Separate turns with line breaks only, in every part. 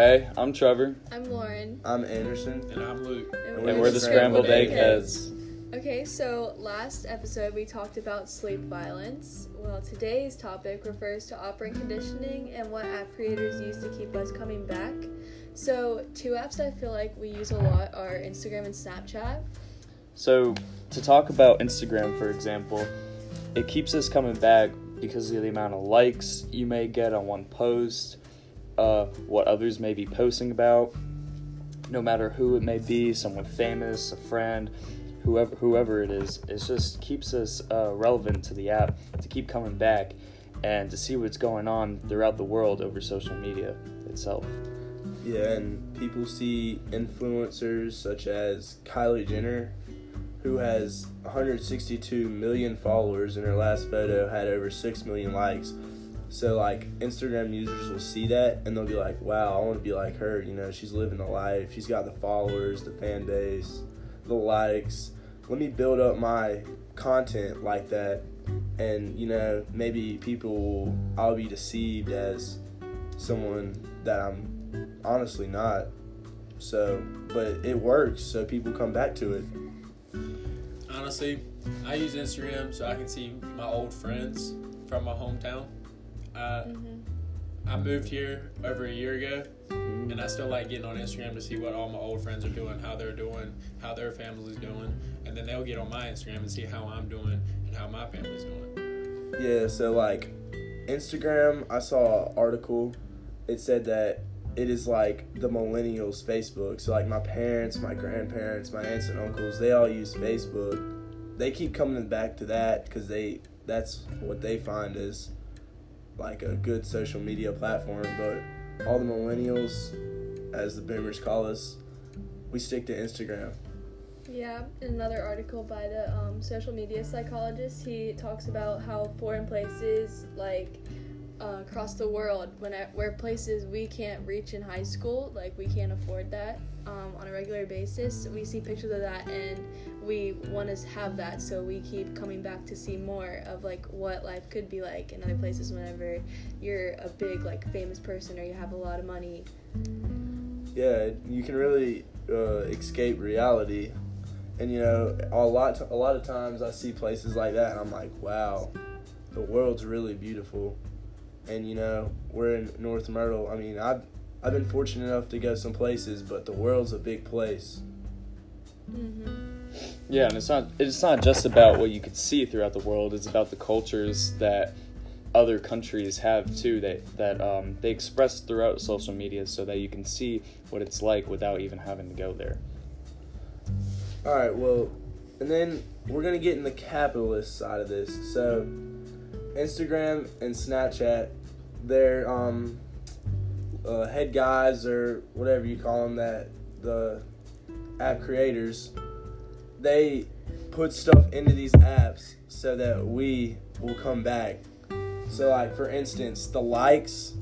Hey, I'm Trevor,
I'm Lauren.
I'm Anderson.
And I'm Luke.
And
and we're the Scrambled Eggheads.
Okay, so last episode we talked about sleep violence. Well, today's topic refers to operant conditioning and what app creators use to keep us coming back. So, two apps I feel like we use a lot are Instagram and Snapchat.
So, to talk about Instagram, for example, it keeps us coming back because of the amount of likes you may get on one post, uh, what others may be posting about, no matter who it may be, someone famous, a friend, whoever whoever it is. It just keeps us uh, relevant to the app to keep coming back and to see what's going on throughout the world over social media itself.
Yeah, and people see influencers such as Kylie Jenner, who has 162 million followers, and her last photo had over 6 million likes. So, like, Instagram users will see that and they'll be like, wow, I want to be like her. You know, she's living the life. She's got the followers, the fan base, the likes. Let me build up my content like that. And, you know, maybe people will, I'll be deceived as someone that I'm honestly not. So, but it works, so people come back to it.
Honestly, I use Instagram so I can see my old friends from my hometown. Uh, I moved here over a year ago, and I still like getting on Instagram to see what all my old friends are doing, how they're doing, how their family's doing, and then they'll get on my Instagram and see how I'm doing and how my family's doing.
Yeah, so like Instagram, I saw an article. It said that it is like the millennials' Facebook. So like my parents, my grandparents, my aunts and uncles, they all use Facebook. They keep coming back to that because they that's what they find is like a good social media platform. But all the millennials, as the boomers call us, we stick to Instagram.
Yeah, another article by the um, social media psychologist, he talks about how foreign places like uh, across the world, when I, where places we can't reach in high school, like we can't afford that um, on a regular basis, we see pictures of that and we want to have that, so we keep coming back to see more of like what life could be like in other places whenever you're a big like famous person or you have a lot of money.
yeah, you can really uh, escape reality. And you know, a lot a lot of times I see places like that, and I'm like, wow, the world's really beautiful. And you know, we're in North Myrtle. I mean, I've I've been fortunate enough to go some places, but the world's a big place.
Mm-hmm.
Yeah, and it's not it's not just about what you can see throughout the world. It's about the cultures that other countries have too. That that um, they express throughout social media, so that you can see what it's like without even having to go there.
All right, well, and then we're gonna get in the capitalist side of this. So, Instagram and Snapchat, they're um, uh, head guys or whatever you call them, that the app creators, they put stuff into these apps so that we will come back. So, like for instance, the likes.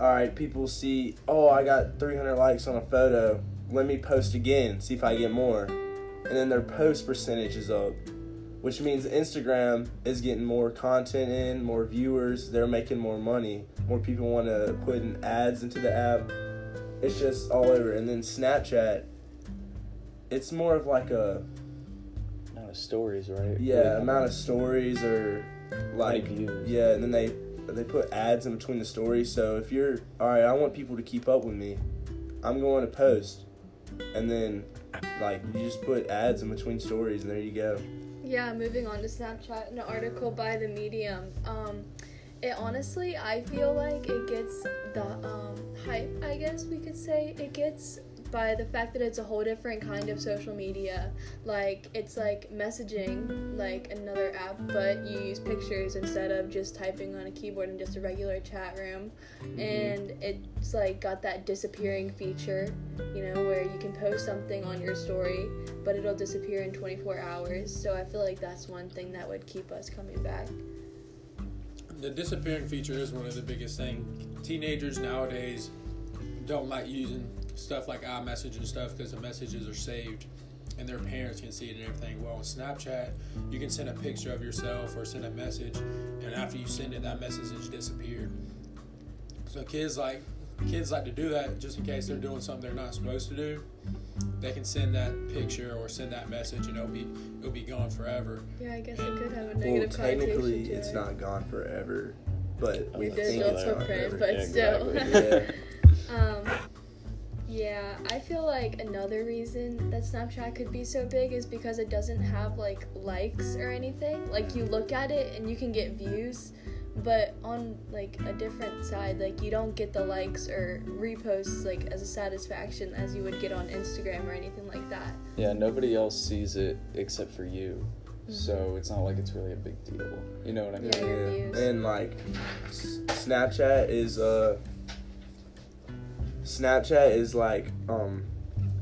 All right, people see, oh, I got 300 likes on a photo. Let me post again, see if I get more and then their post percentage is up, which means Instagram is getting more content in, more viewers, they're making more money, more people want to put in ads into the app. It's just all over. And then Snapchat, it's more of like a
Amount of stories, right?
yeah amount of stories or like yeah, and then they they put ads in between the stories. So if you're all right, I want people to keep up with me. I'm going to post, and then like you just put ads in between stories, and there you go.
Yeah, moving on to Snapchat, an article by the Medium. Um, it honestly, I feel like it gets the um, hype, I guess we could say, it gets by the fact that it's a whole different kind of social media. Like, it's like messaging, like another app, but you use pictures instead of just typing on a keyboard in just a regular chat room. Mm-hmm. And it's like got that disappearing feature, you know, where you can post something on your story but it'll disappear in 24 hours. So I feel like that's one thing that would keep us coming back.
The disappearing feature is one of the biggest things. Teenagers nowadays don't like using stuff like iMessage and stuff because the messages are saved and their parents can see it and everything. Well, on Snapchat, you can send a picture of yourself or send a message, and after you send it, that message has disappeared. So kids like kids like to do that just in case they're doing something they're not supposed to do. They can send that picture or send that message, and it'll be it'll be gone forever.
Yeah, I guess it could have a
Well,
negative
technically,
connotation to
it's
it.
not gone forever, but we
that's
think
digital
it's gone
footprint,
forever.
but
Yeah,
still.
exactly.
yeah.
Um, yeah, I feel like another reason that Snapchat could be so big is because it doesn't have like likes or anything. Like you look at it and you can get views, but on like a different side, like you don't get the likes or reposts like as a satisfaction as you would get on Instagram or anything like that.
Yeah, nobody else sees it except for you.
Mm-hmm.
So it's not like it's really a big deal. You know what I mean?
Yeah, your views.
And like S- Snapchat is uh Snapchat is like um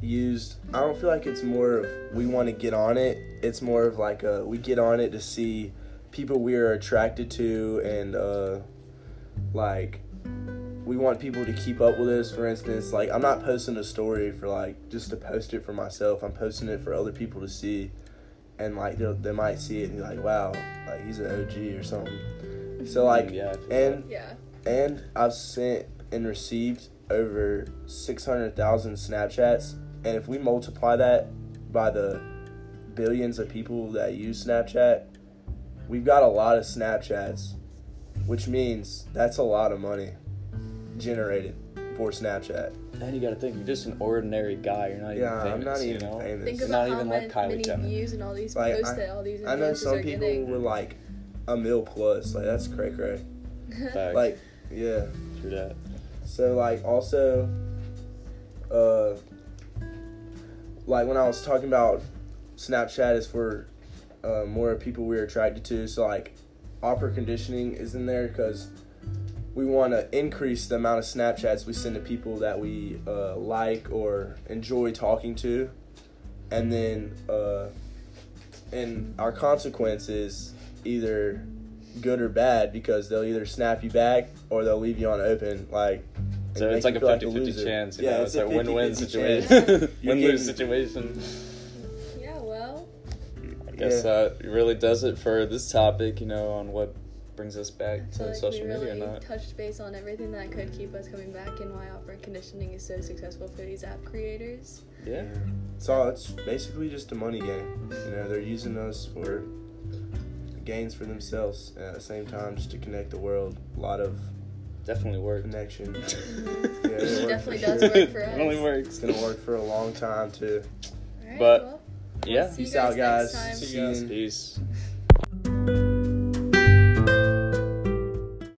used I don't feel like it's more of we want to get on it. It's more of like uh we get on it to see people we are attracted to and uh like we want people to keep up with us for instance like i'm not posting a story for like just to post it for myself i'm posting it for other people to see and like they'll- might see it and be like wow like he's an og or something so like
yeah.
And
Yeah.
and i've sent and received over 600000 snapchats and if we multiply that by the billions of people that use snapchat we've got a lot of snapchats which means that's a lot of money generated for snapchat
and you got to think, you're just an ordinary guy. You're not
yeah
even famous.
i'm not
you
even
know?
famous
Think
It's
about
not
how
even
ma-
like Kylie
many
Jenner.
views and all these
Like,
posts
I-
that all these
i know
influencers
some
are
people
getting.
were like a mil plus like that's cray cray like yeah
True that.
So like also uh like when I was talking about Snapchat is for uh, more people we're attracted to. So like operant conditioning is in there because we want to increase the amount of Snapchats we send to people that we uh, like or enjoy talking to, and then uh, and our consequence is either good or bad because they'll either snap you back or they'll leave you on open like.
So it's like
you
a
feel
50 50
loser.
chance. You
yeah,
know?
it's,
it's, a win win situation. win lose
getting-
situation.
yeah, well.
I guess
Yeah.
Uh, that really does it for this topic, you know, on what brings us back to
feel like
social
we
media or not.
touched base on everything that could keep us coming back and why operant conditioning is so successful for these app creators.
Yeah.
So. It's basically just a money game. You know, they're using us for gains for themselves, and at the same time, just to connect the world. A lot of
Definitely work
connection.
yeah,
it
definitely does
sure.
work for us.
Definitely works.
It's gonna work for a long time too.
Alright,
But-
well,
Yeah.
see you
Peace out,
guys
guys.
next time.
See
See
you
you
guys.
Peace.